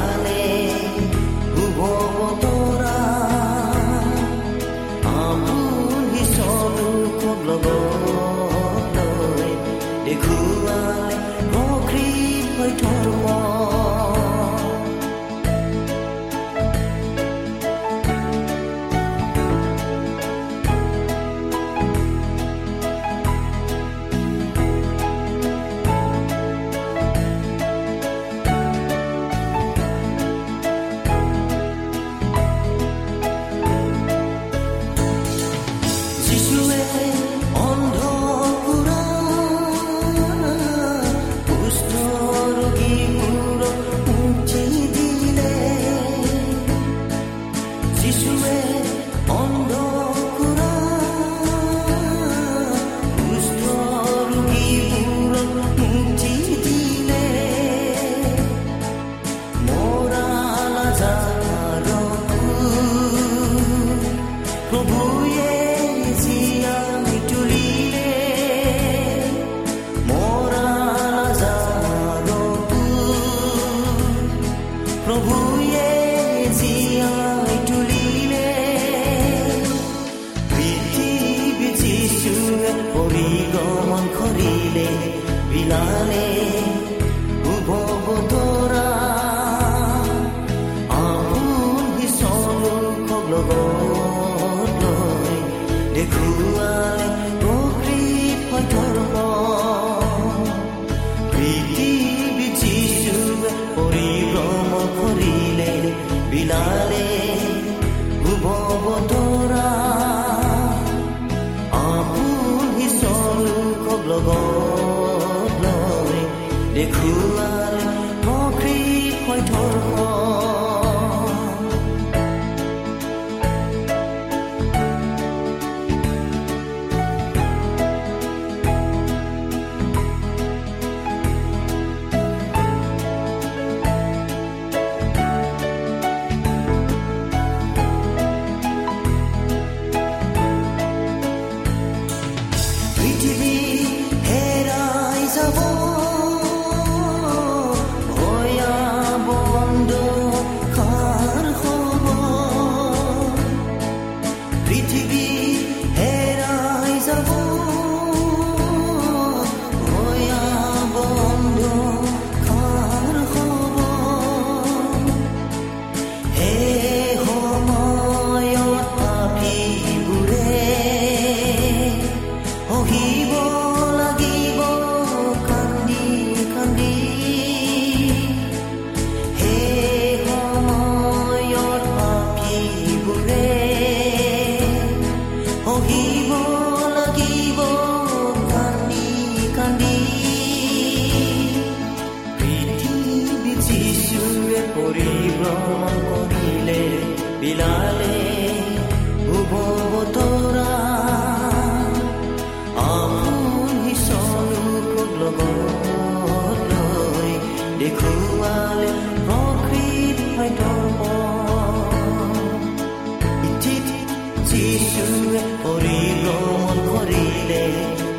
darling.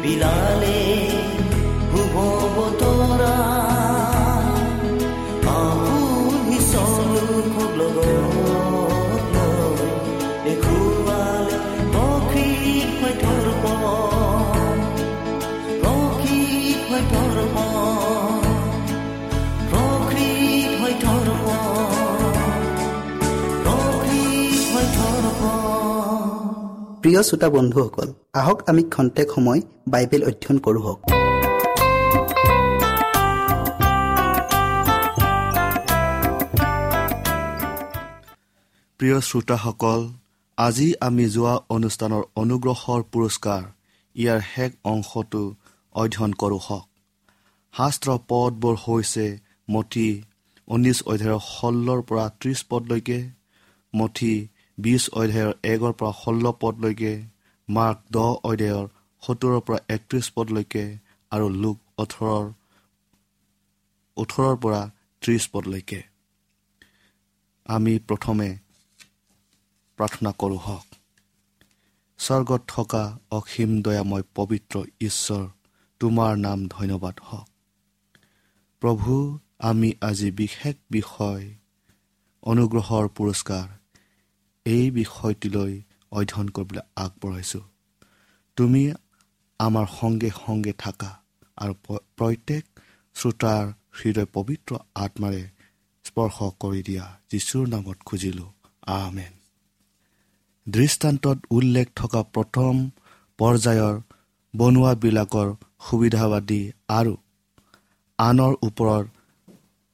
पिला ले वो तो প্ৰিয় শ্ৰোতা বন্ধুসকল আহক আমি খন্তেক সময় বাইবেল অধ্যয়ন কৰোঁ হওক। প্ৰিয় শ্ৰোতাসকল আজি আমি যোৱা অনুষ্ঠানৰ অনুগ্ৰহৰ পুৰস্কাৰ ইয়াৰ শেষ অংশটো অধ্যয়ন কৰোঁ হওক। শাস্ত্ৰ পদবোৰ হৈছে মঠি ঊনৈছ অধ্যায়ৰ ষোল্লৰ পৰা ত্ৰিছ পদলৈকে মঠি বিছ অধ্যায়ৰ একৰ পৰা ষোল্ল পদলৈকে মাৰ্ক দহ অধ্যায়ৰ সত্তৰৰ পৰা একত্ৰিছ পদলৈকে আৰু লোক ওঠৰৰ ওঠৰৰ পৰা ত্ৰিছ পদলৈকে। আমি প্ৰথমে প্ৰাৰ্থনা কৰোঁ হওক। স্বৰ্গত থকা অসীম দয়াময় পবিত্ৰ ঈশ্বৰ তোমাৰ নাম ধন্যবাদ হওক। প্ৰভু আমি আজি বিশেষ বিষয় অনুগ্ৰহৰ পুৰস্কাৰ এই বিষয়টিলৈ অধ্যয়ন কৰিবলৈ আগবঢ়াইছোঁ। তুমি আমাৰ সংগে সংগে থাকা আৰু প্ৰত্যেক শ্ৰোতাৰ হৃদয় পবিত্ৰ আত্মাৰে স্পৰ্শ কৰি দিয়া যীশুৰ নামত খুজিলোঁ। আমেন। দৃষ্টান্তত উল্লেখ থকা প্ৰথম পৰ্যায়ৰ বনোৱাবিলাকৰ সুবিধাবাদী আৰু আনৰ ওপৰত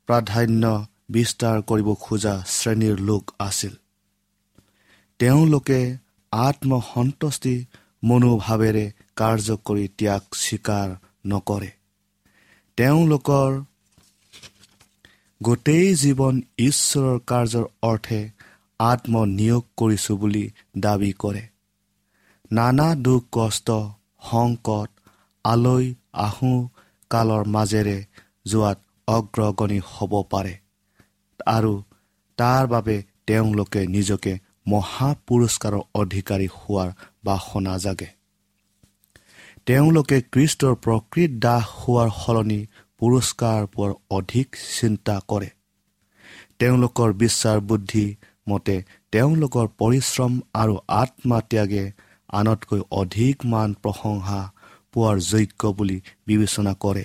প্ৰাধান্য বিস্তাৰ কৰিব খোজা শ্ৰেণীৰ লোক আছিল। তেওঁলোকে আত্মসন্তুষ্টি মনোভাৱেৰে কাৰ্য কৰি ত্যাগ স্বীকাৰ নকৰে। তেওঁলোকৰ গোটেই জীৱন ঈশ্বৰৰ কাৰ্যৰ অৰ্থে আত্মনিয়োগ কৰিছোঁ বুলি দাবী কৰে। নানা দুখ কষ্ট সংকট আলৈ আহোঁ কালৰ মাজেৰে যোৱাত অগ্ৰগণী হ'ব পাৰে আৰু তাৰ বাবে তেওঁলোকে নিজকে মহাপুৰস্কাৰৰ অধিকাৰী হোৱাৰ বাসনা জাগে। তেওঁলোকে কৃষ্টৰ প্ৰকৃত দাস হোৱাৰ সলনি পুৰস্কাৰ পোৱাৰ অধিক চিন্তা কৰে। তেওঁলোকৰ বিশ্বাস বুদ্ধি মতে তেওঁলোকৰ পৰিশ্ৰম আৰু আত্মত্যাগে আনতকৈ অধিক মান প্ৰশংসা পোৱাৰ যোগ্য বুলি বিবেচনা কৰে।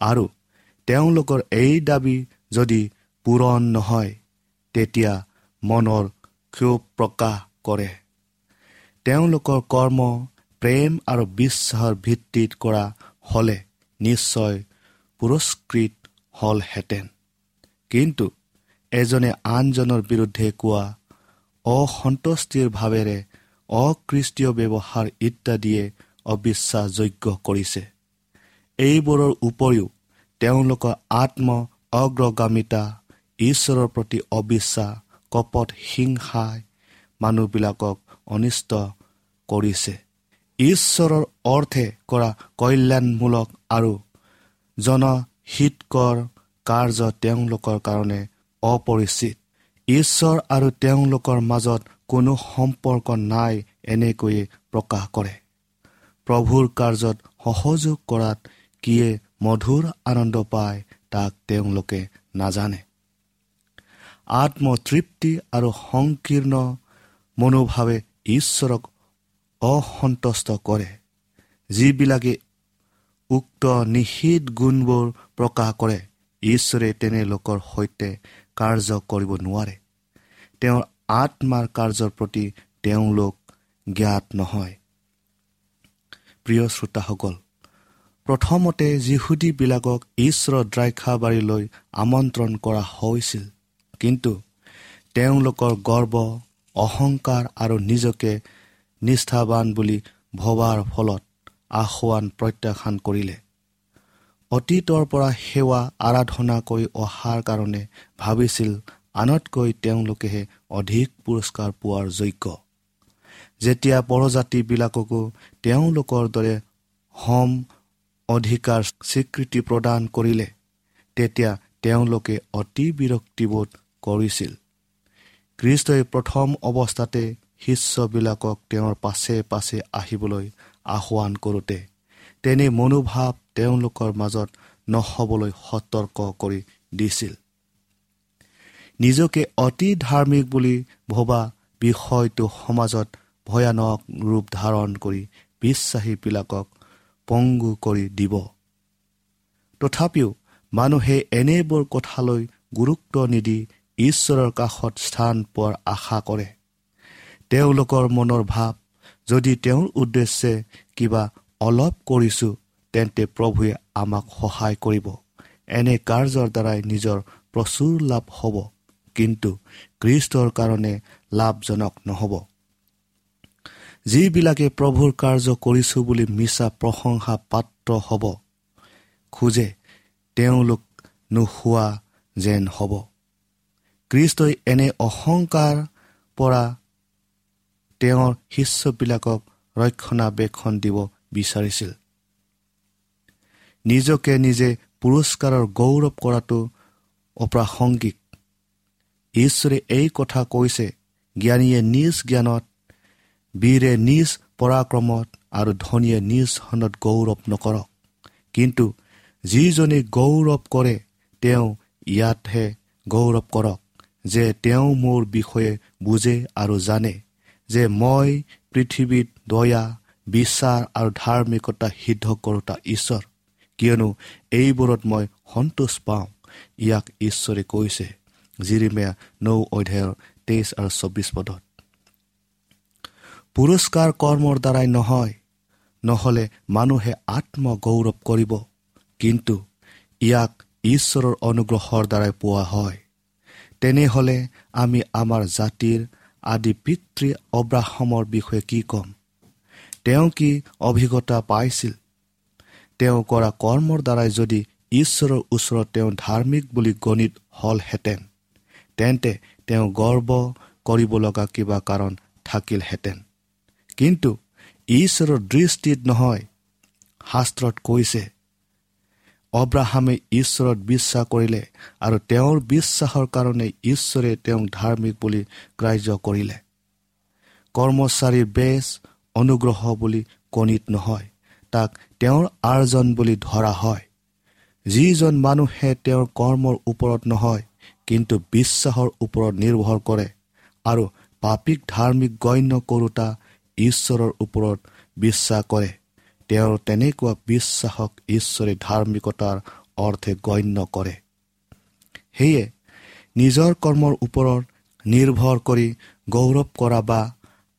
আৰু তেওঁলোকৰ এই দাবী যদি পূৰণ নহয় তেতিয়া মনৰ ক্ষোভ প্ৰকাশ কৰে। তেওঁলোকৰ কৰ্ম প্ৰেম আৰু বিশ্বাসৰ ভিত্তিত কৰা হ'লে নিশ্চয় পুৰস্কৃত হ'লহেঁতেন। কিন্তু এজনে আনজনৰ বিৰুদ্ধে কোৱা অসন্তুষ্টিৰ ভাৱেৰে অকৃষ্টীয় ব্যৱহাৰ ইত্যাদিয়ে অবিশ্বাসযোগ্য কৰিছে। এইবোৰৰ উপৰিও তেওঁলোকৰ আত্ম অগ্ৰগামিতা ঈশ্বৰৰ প্ৰতি অবিশ্বাস কপট হিংসাই মানুহবিলাকক অনিষ্ট কৰিছে। ঈশ্বৰৰ অৰ্থে কৰা কল্যাণমূলক আৰু জনহিতকৰ কাৰ্য তেওঁলোকৰ কাৰণে অপৰিচিত। ঈশ্বৰ আৰু তেওঁলোকৰ মাজত কোনো সম্পৰ্ক নাই এনেকৈয়ে প্ৰকাশ কৰে। প্ৰভুৰ কাৰ্যত সহযোগ কৰাত কিয়ে মধুৰ আনন্দ পায় তাক তেওঁলোকে নাজানে। আত্মতৃপ্তি আৰু সংকীৰ্ণ মনোভাৱে ঈশ্বৰক অসন্তুষ্ট কৰে যিবিলাকে উক্ত নিষিদ্ধ গুণবোৰ প্ৰকাশ কৰে। ঈশ্বৰে তেনে লোকৰ সৈতে কাৰ্য কৰিব নোৱাৰে। তেওঁৰ আত্মাৰ কাৰ্যৰ প্ৰতি তেওঁলোক জ্ঞাত নহয়। প্ৰিয় শ্ৰোতাসকল প্ৰথমতে যিহুদীবিলাকক ঈশ্বৰৰ দ্ৰাক্ষাবাৰীলৈ আমন্ত্ৰণ কৰা হৈছিল। কিন্তু তেওঁলোকৰ গৰ্ব অহংকাৰ আৰু নিজকে নিষ্ঠাবান বুলি ভবাৰ ফলত আসোৱান প্ৰত্যাখ্যান কৰিলে। অতীতৰ পৰা সেৱা আৰাধনা কৰি অহাৰ কাৰণে ভাবিছিল আনতকৈ তেওঁলোকেহে অধিক পুৰস্কাৰ পোৱাৰ যোগ্য। যেতিয়া পৰজাতিবিলাককো তেওঁলোকৰ দৰে সম অধিকাৰ স্বীকৃতি প্ৰদান কৰিলে তেতিয়া তেওঁলোকে অতি বিৰক্তিবোধ কৰিছিল। খ্ৰীষ্টই প্ৰথম অৱস্থাতে শিষ্যবিলাকক তেওঁৰ পাছে পাছে আহিবলৈ আহ্বান কৰোঁতে তেনে মনোভাৱ তেওঁলোকৰ মাজত নহ'বলৈ সতৰ্ক কৰি দিছিল। নিজকে অতি ধাৰ্মিক বুলি ভবা বিষয়টো সমাজত ভয়ানক ৰূপ ধাৰণ কৰি বিশ্বাসীবিলাকক পংগু কৰি দিব। তথাপিও মানুহে এনেবোৰ কথালৈ গুৰুত্ব নিদি ঈশ্বৰৰ কাষত স্থান পোৱাৰ আশা কৰে। তেওঁলোকৰ মনৰ ভাৱ যদি তেওঁৰ উদ্দেশ্যে কিবা অলপ কৰিছোঁ তেন্তে প্ৰভুৱে আমাক সহায় কৰিব। এনে কাৰ্যৰ দ্বাৰাই নিজৰ প্ৰচুৰ লাভ হ'ব কিন্তু খ্ৰীষ্টৰ কাৰণে লাভজনক নহ'ব। যিবিলাকে প্ৰভুৰ কাৰ্য কৰিছোঁ বুলি মিছা প্ৰশংসা পাত্ৰ হ'ব খোজে তেওঁলোক নোহোৱা যেন হ'ব। খ্ৰীষ্টই এনে অহংকাৰ পৰা তেওঁৰ শিষ্যবিলাকক ৰক্ষণাবেক্ষণ দিব বিচাৰিছিল। নিজকে নিজে পুৰস্কাৰৰ গৌৰৱ কৰাটো অপ্ৰাসংগিক। ঈশ্বৰে এই কথা কৈছে জ্ঞানীয়ে নিজ জ্ঞানত বীৰে নিজ পৰাক্ৰমত আৰু ধনীয়ে নিজ ধনত গৌৰৱ নকৰক। কিন্তু যিজনে গৌৰৱ কৰে তেওঁ ইয়াতহে গৌৰৱ কৰক। যে তেওঁ মোৰ বিষয়ে বুজে আৰু জানে যে মই পৃথিৱীত দয়া বিশ্বাস আৰু ধাৰ্মিকতা সিদ্ধ কৰোতা ঈশ্বৰ। কিয়নো এইবোৰত মই সন্তোষ পাওঁ ইয়াক ঈশ্বৰে কৈছে। জিৰিমীয়া নৌ অধ্যায়ৰ তেইছ আৰু চৌবিছ পদত। পুৰস্কাৰ কৰ্মৰ দ্বাৰাই নহয় নহ'লে মানুহে আত্মগৌৰৱ কৰিব। কিন্তু ইয়াক ঈশ্বৰৰ অনুগ্ৰহৰ দ্বাৰাই পোৱা হয়। তেনেহ'লে আমি আমাৰ জাতিৰ আদি পিতৃ অব্ৰাহমৰ বিষয়ে কি ক'ম? তেওঁ কি অভিজ্ঞতা পাইছিল? তেওঁ কৰা কৰ্মৰ দ্বাৰাই যদি ঈশ্বৰৰ ওচৰত তেওঁ ধাৰ্মিক বুলি গণিত হ'লহেঁতেন তেন্তে তেওঁ গৰ্ব কৰিব লগা কিবা কাৰণ থাকিলহেঁতেন। কিন্তু ঈশ্বৰৰ দৃষ্টিত নহয় শাস্ত্ৰত কৈছে অব্ৰাহামে ঈশ্বৰত বিশ্বাস কৰিলে আৰু তেওঁৰ বিশ্বাসৰ কাৰণে ঈশ্বৰে তেওঁক ধাৰ্মিক বুলি গ্ৰাহ্য কৰিলে। কৰ্মচাৰীৰ বেচ অনুগ্ৰহ বুলি কণিত নহয় তাক তেওঁৰ আৰ্জন বুলি ধৰা হয়। যিজন মানুহে তেওঁৰ কৰ্মৰ ওপৰত নহয় কিন্তু বিশ্বাসৰ ওপৰত নিৰ্ভৰ কৰে আৰু পাপীক ধাৰ্মিক গণ্য কৰোতা ঈশ্বৰৰ ওপৰত বিশ্বাস কৰে। তেওঁৰ তেনেকুৱা বিশ্বাসক ঈশ্বৰে ধাৰ্মিকতাৰ অৰ্থে গণ্য কৰে। সেয়ে নিজৰ কৰ্মৰ ওপৰত নিৰ্ভৰ কৰি গৌৰৱ কৰা বা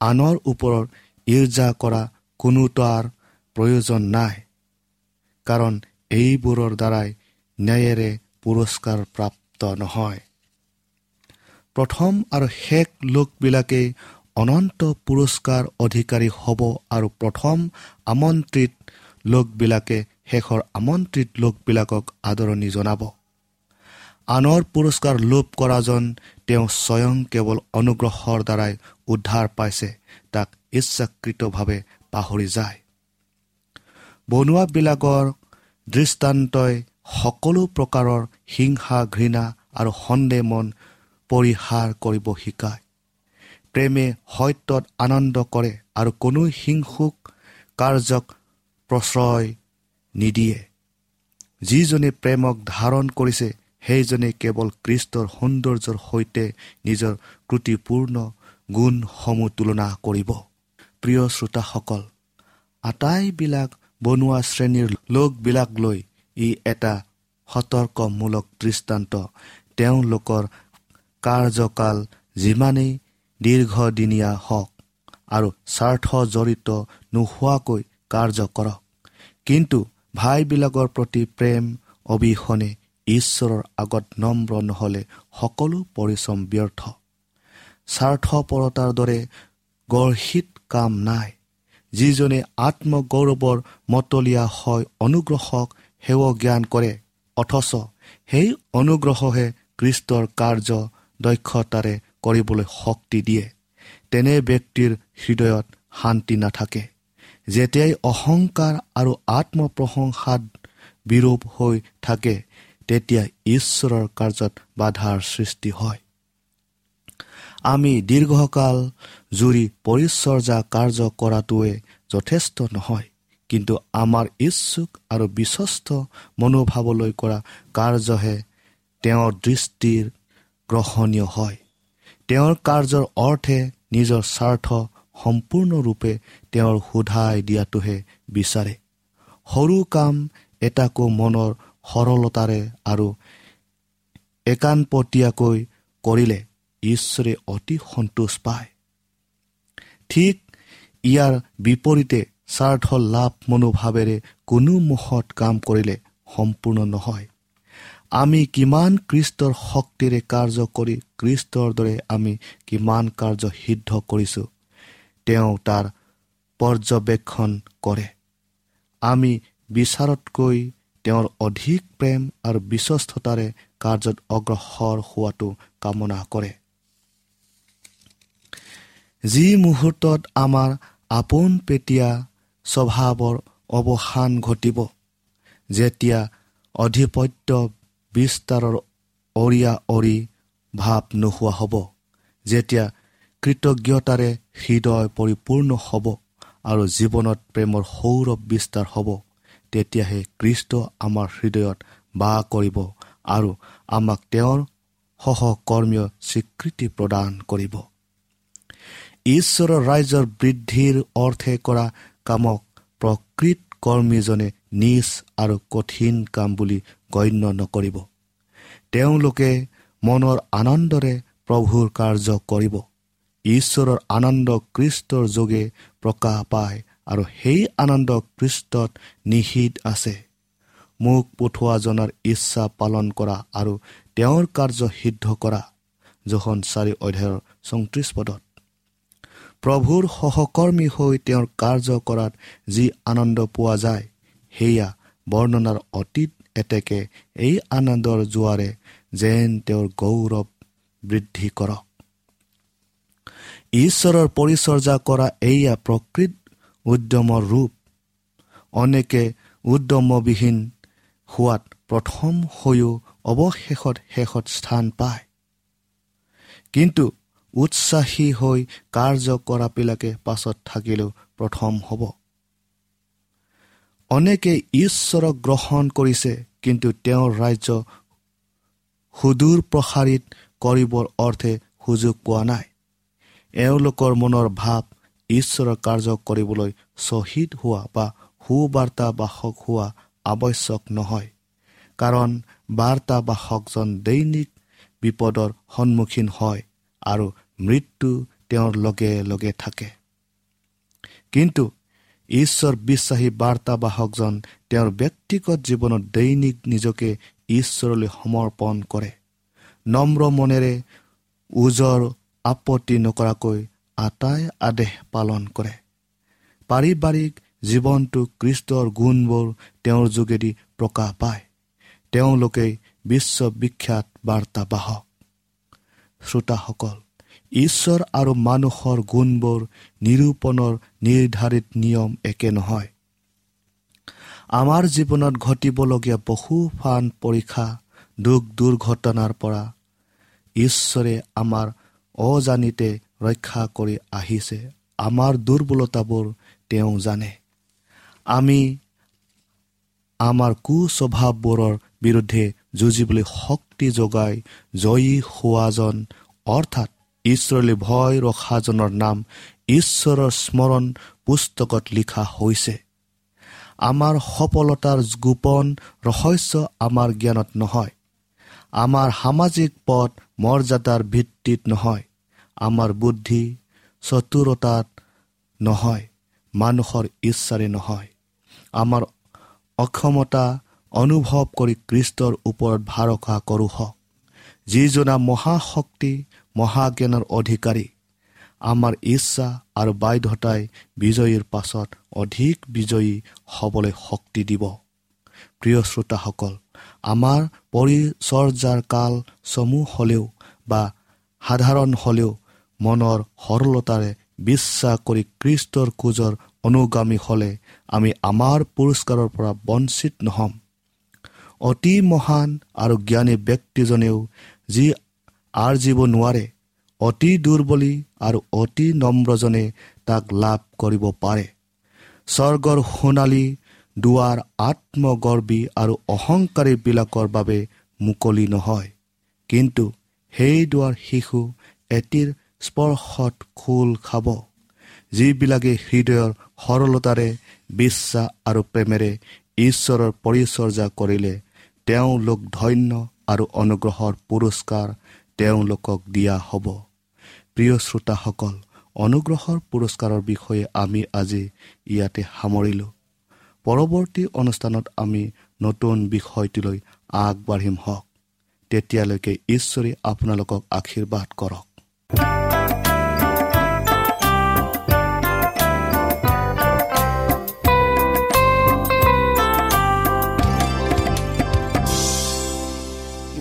আনৰ ওপৰত ইৰ্জা কৰা কোনো তাৰ প্ৰয়োজন নাই। কাৰণ এইবোৰৰ দ্বাৰাই ন্যায়েৰে পুৰস্কাৰ প্ৰাপ্ত নহয়। প্ৰথম আৰু শেষ লোকবিলাকেই অনন্ত পুৰস্কাৰ অধিকাৰী হ'ব আৰু প্ৰথম আমন্ত্ৰিত লোকবিলাকে শেষৰ আমন্ত্ৰিত লোকবিলাকক আদৰণি জনাব। আনৰ পুৰস্কাৰ লোভ কৰাজন তেওঁ স্বয়ং কেৱল অনুগ্ৰহৰ দ্বাৰাই উদ্ধাৰ পাইছে তাক ইচ্ছাকৃতভাৱে পাহৰি যায়। বনোৱাবিলাকৰ দৃষ্টান্তই সকলো প্ৰকাৰৰ হিংসা ঘৃণা আৰু সন্দেহ মন পৰিহাৰ কৰিব শিকায়। প্ৰেমে সত্যত আনন্দ কৰে আৰু কোনো হিংসুক কাৰ্যক প্ৰশ্ৰয় নিদিয়ে। যিজনে প্ৰেমক ধাৰণ কৰিছে সেইজনে কেৱল কৃষ্টৰ সৌন্দৰ্যৰ সৈতে নিজৰ ক্ৰুটিপূৰ্ণ গুণসমূহ তুলনা কৰিব। প্ৰিয় শ্ৰোতাসকল আটাইবিলাক বনোৱা শ্ৰেণীৰ লোকবিলাক লৈ ই এটা সতৰ্কমূলক দৃষ্টান্ত। তেওঁলোকৰ কাৰ্যকাল যিমানেই দীৰ্ঘদিনীয়া হওক আৰু স্বাৰ্থ জড়িত নোহোৱাকৈ কাৰ্য কৰক। কিন্তু ভাইবিলাকৰ প্ৰতি প্ৰেম অবিহনে ঈশ্বৰৰ আগত নম্ৰ নহ'লে সকলো পৰিশ্ৰম ব্যৰ্থ। স্বাৰ্থপৰতাৰ দৰে গৰ্হিত কাম নাই। যিজনে আত্মগৌৰৱৰ মতলীয়া হয় অনুগ্ৰহক সেৱ জ্ঞান কৰে অথচ সেই অনুগ্ৰহহে কৃষ্টৰ কাৰ্য দক্ষতাৰে কৰিবলৈ শক্তি দিয়ে তেনে ব্যক্তিৰ হৃদয়ত শান্তি নাথাকে। যেতিয়াই অহংকাৰ আৰু আত্মপ্ৰশংসাত বিৰূপ হৈ থাকে তেতিয়া ঈশ্বৰৰ কাৰ্যত বাধাৰ সৃষ্টি হয়। আমি দীৰ্ঘকাল জুৰি পৰিচৰ্যা কাৰ্য কৰাটোৱে যথেষ্ট নহয় কিন্তু আমাৰ ইচ্ছুক আৰু বিশ্বস্ত মনোভাৱলৈ কৰা কাৰ্যহে তেওঁৰ দৃষ্টিৰ গ্ৰহণীয় হয়। তেওঁৰ কাৰ্যৰ অৰ্থে নিজৰ স্বাৰ্থ সম্পূৰ্ণৰূপে তেওঁৰ সোধাই দিয়াটোহে বিচাৰে। সৰু কাম এটাকো মনৰ সৰলতাৰে আৰু একানপতীয়াকৈ কৰিলে ঈশ্বৰে অতি সন্তোষ পায়। ঠিক ইয়াৰ বিপৰীতে স্বাৰ্থ লাভ মনোভাৱেৰে কোনো মহৎ কাম কৰিলে সম্পূৰ্ণ নহয়। আমি কিমান কৃষ্টৰ শক্তিৰে কাৰ্য কৰি কৃষ্টৰ দৰে আমি কিমান কাৰ্য সিদ্ধ কৰিছোঁ তেওঁ তাৰ পৰ্যবেক্ষণ কৰে। আমি বিচাৰতকৈ তেওঁৰ অধিক প্ৰেম আৰু বিশ্বস্ততাৰে কাৰ্যত অগ্ৰসৰ হোৱাটো কামনা কৰে। যি মুহূৰ্তত আমাৰ আপোন পেটীয়া স্বভাৱৰ অৱসান ঘটিব যেতিয়া অধিপত্য বিস্তাৰৰ অৰিয়া অৰি ভাৱ নোহোৱা হ'ব। যেতিয়া কৃতজ্ঞতাৰে হৃদয় পৰিপূৰ্ণ হ'ব আৰু জীৱনত প্ৰেমৰ সৌৰভ বিস্তাৰ হ'ব তেতিয়াহে কৃষ্ট আমাৰ হৃদয়ত বাস কৰিব আৰু আমাক তেওঁৰ সহকৰ্মীয় স্বীকৃতি প্ৰদান কৰিব। ঈশ্বৰৰ ৰাইজৰ বৃদ্ধিৰ অৰ্থে কৰা কামক প্ৰকৃত কৰ্মীজনে নিজ আৰু কঠিন কাম বুলি গণ্য নকৰিব। তেওঁলোকে মনৰ আনন্দৰে প্ৰভুৰ কাৰ্য কৰিব। ঈশ্বৰৰ আনন্দ কৃষ্টৰ যোগে প্ৰকাশ পায় আৰু সেই আনন্দ কৃষ্টত নিহিত আছে। মোক পঠোৱা জনাৰ ইচ্ছা পালন কৰা আৰু তেওঁৰ কাৰ্য সিদ্ধ কৰা। জোখন চাৰি অধ্যায়ৰ চৌত্ৰিছ পদত। প্ৰভুৰ সহকৰ্মী হৈ তেওঁৰ কাৰ্য কৰাত যি আনন্দ পোৱা যায় সেয়া বৰ্ণনাৰ অতীত এতেকে এই আনন্দৰ জোৱাৰে যেন তেওঁৰ গৌৰৱ বৃদ্ধি কৰক। ঈশ্বৰৰ পৰিচৰ্যা কৰা এয়া প্ৰকৃত উদ্যমৰ ৰূপ। অনেকে উদ্যমবিহীন হোৱাত প্ৰথম হৈও অৱশেষত শেষত স্থান পায়। কিন্তু উৎসাহী হৈ কাৰ্য কৰাবিলাকে পাছত থাকিলেও প্ৰথম হ'ব। অনেকে ঈশ্বৰক গ্ৰহণ কৰিছে কিন্তু তেওঁৰ ৰাজ্য সুদূৰ প্ৰসাৰিত কৰিবৰ অৰ্থে সুযোগ পোৱা নাই। এওঁলোকৰ মনৰ ভাৱ ঈশ্বৰৰ কাৰ্য কৰিবলৈ শ্বহীদ হোৱা বা সুবাৰ্তাবাসক হোৱা আৱশ্যক নহয় কাৰণ বাৰ্তাবাসকজন দৈনিক বিপদৰ সন্মুখীন হয় আৰু মৃত্যু তেওঁৰ লগে লগে থাকে। কিন্তু ঈশ্বৰ বিশ্বাসী বাৰ্তাবাসকজন তেওঁৰ ব্যক্তিগত জীৱনত দৈনিক নিজকে ঈশ্বৰলৈ সমৰ্পণ কৰে। নম্ৰ মনেৰে ওজৰ আপত্তি নকৰাকৈ আটাই আদেশ পালন কৰে। পাৰিবাৰিক জীৱনটো কৃষ্টৰ গুণবোৰ তেওঁৰ যোগেদি প্ৰকাশ পায়। তেওঁলোকেই বিশ্ববিখ্যাত বাৰ্তাবাহক। শ্ৰোতাসকল ঈশ্বৰ আৰু মানুহৰ গুণবোৰ নিৰূপণৰ নিৰ্ধাৰিত নিয়ম একে নহয়। আমাৰ জীৱনত ঘটিবলগীয়া বহু ফান পৰীক্ষা দুখ দুৰ্ঘটনাৰ পৰা ঈশ্বৰে আমাৰ অজানিতে ৰক্ষা কৰি আহিছে। আমাৰ দুৰ্বলতাবোৰ তেওঁ জানে। আমি আমাৰ কুস্বভাৱবোৰৰ বিৰুদ্ধে যুঁজিবলৈ শক্তি যোগাই জয়ী হোৱাজন অৰ্থাৎ ঈশ্বৰলৈ ভয় ৰখাজনৰ নাম ঈশ্বৰৰ স্মৰণ পুস্তকত লিখা হৈছে। আমাৰ সফলতাৰ গোপন ৰহস্য আমাৰ জ্ঞানত নহয়। আমাৰ সামাজিক পথ মৰ্যাদাৰ ভিত্তিত নহয়। আমাৰ বুদ্ধি চতুৰতাত নহয়। মানুহৰ ইচ্ছাৰে নহয়। আমাৰ অক্ষমতা অনুভৱ কৰি কৃষ্টৰ ওপৰত ভাৰসা কৰোঁ হওক। যিজনা মহাশক্তি মহাজ্ঞানৰ অধিকাৰী। আমাৰ ইচ্ছা আৰু বাধ্যতাই বিজয়ীৰ পাছত অধিক বিজয়ী হ'বলৈ শক্তি দিব। প্ৰিয় শ্ৰোতাসকল আমাৰ পৰিচৰ্যাৰ কাল চমু হ'লেও বা সাধাৰণ হ'লেও মনৰ সৰলতাৰে বিশ্বাস কৰি কৃষ্টৰ খোজৰ অনুগামী হ'লে আমি আমাৰ পুৰস্কাৰৰ পৰা বঞ্চিত নহ'ম। অতি মহান আৰু জ্ঞানী ব্যক্তিজনেও যি আৰ্জিব নোৱাৰে অতি দুৰ্বলী আৰু অতি নম্ৰজনে তাক লাভ কৰিব পাৰে। স্বৰ্গৰ সোণালী দুৱাৰ আত্মগৰ্বী আৰু অহংকাৰীবিলাকৰ বাবে মুকলি নহয়। কিন্তু সেই দুৱাৰ শিশু এটিৰ স্পৰ্শত খোল খাব যিবিলাকে হৃদয়ৰ সৰলতাৰে বিশ্বাস আৰু প্ৰেমেৰে ঈশ্বৰৰ পৰিচৰ্যা কৰিলে তেওঁলোক ধন্য আৰু অনুগ্ৰহৰ পুৰস্কাৰ তেওঁলোকক দিয়া হ'ব। প্ৰিয় শ্ৰোতাসকল অনুগ্ৰহৰ পুৰস্কাৰৰ বিষয়ে আমি আজি ইয়াতে সামৰিলোঁ। পৰৱৰ্তী অনুষ্ঠানত আমি নতুন বিষয়টোলৈ আগবাঢ়িম হওক। তেতিয়ালৈকে ঈশ্বৰে আপোনালোকক আশীৰ্বাদ কৰক।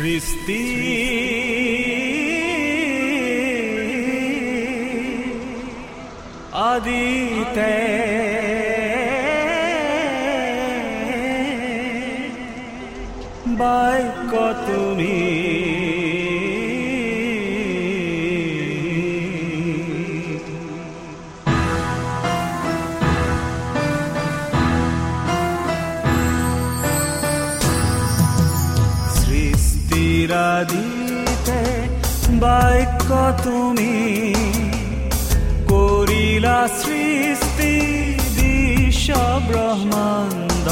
সৃষ্টি। আদিতে বাক্য তুমি তুমি কৰিলা সৃষ্টি বিশ্ব ব্ৰহ্মাণ্ড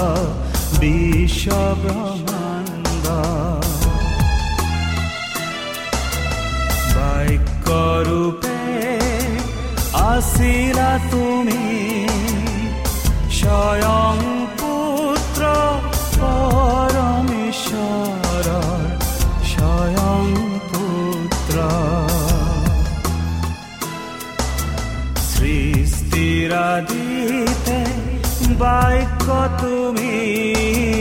বিশ্ব ব্ৰহ্মাণ্ড বাক্যৰূপে আছিলা তুমি স্বয়ং বাক্য তুমি। তুমি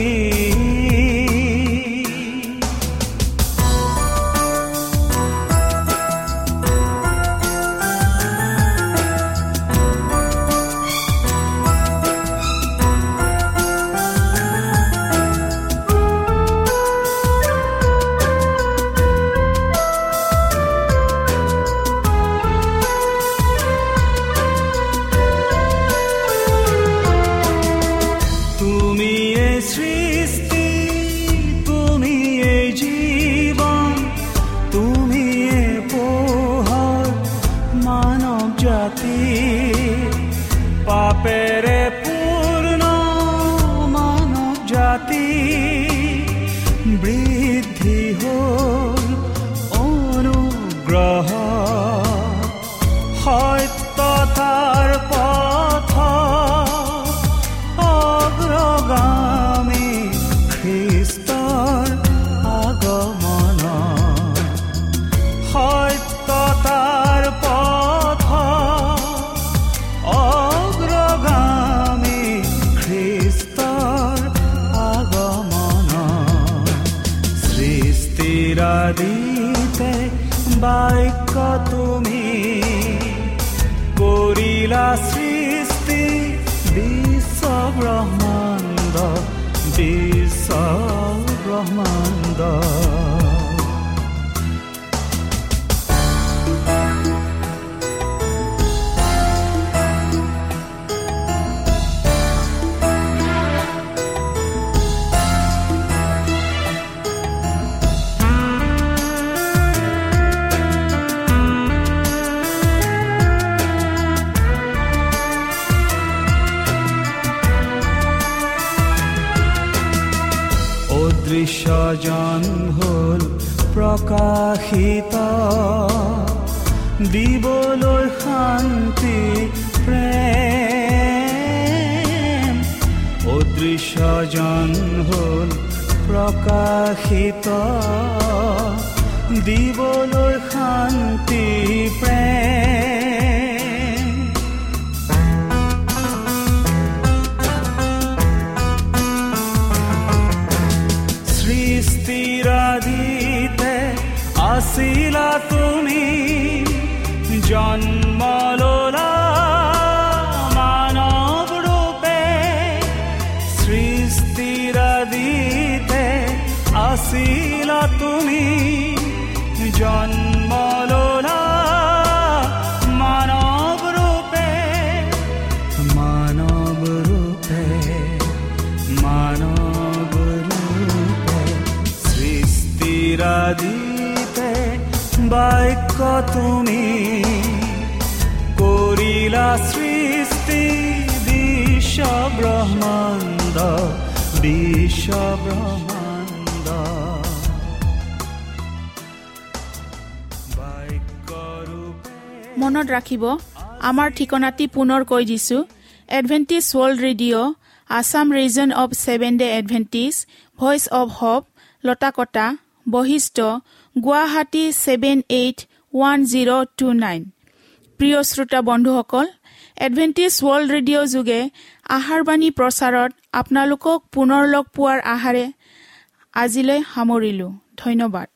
বাক্য তুমি কৰিলা সৃষ্টি বিশ্ব ব্ৰহ্মাণ্ড বিশ্ব ব্ৰহ্মাণ্ড অদৃশ্যজন হ'ল প্ৰকাশিত দিবলৈ শান্তি প্ৰেম অদৃশ্যজন হ'ল প্ৰকাশিত দিবলৈ শান্তি প্ৰেম তুমি জন্ম বাক্য তুমি কৰিলা সৃষ্টি বিশ্ব ব্ৰহ্মাণ্ড বিশ্ব ব্ৰহ্মাণ্ড মনত ৰাখিব আমাৰ ঠিকনাটি পুনৰ কৈ দিছোঁ। Adventist world radio' Assam region of seven day Adventist voice of hope Latakata Basistha Guwahati seven eight one zero' two nine প্ৰিয় শ্ৰোতা বন্ধুসকল এডভেণ্টিজ ৱৰ্ল্ড ৰেডিঅ' যোগে আহাৰবাণী প্ৰচাৰত আপোনালোকক পুনৰ লগ পোৱাৰ আহাৰে আজিলৈ সামৰিলোঁ। ধন্যবাদ।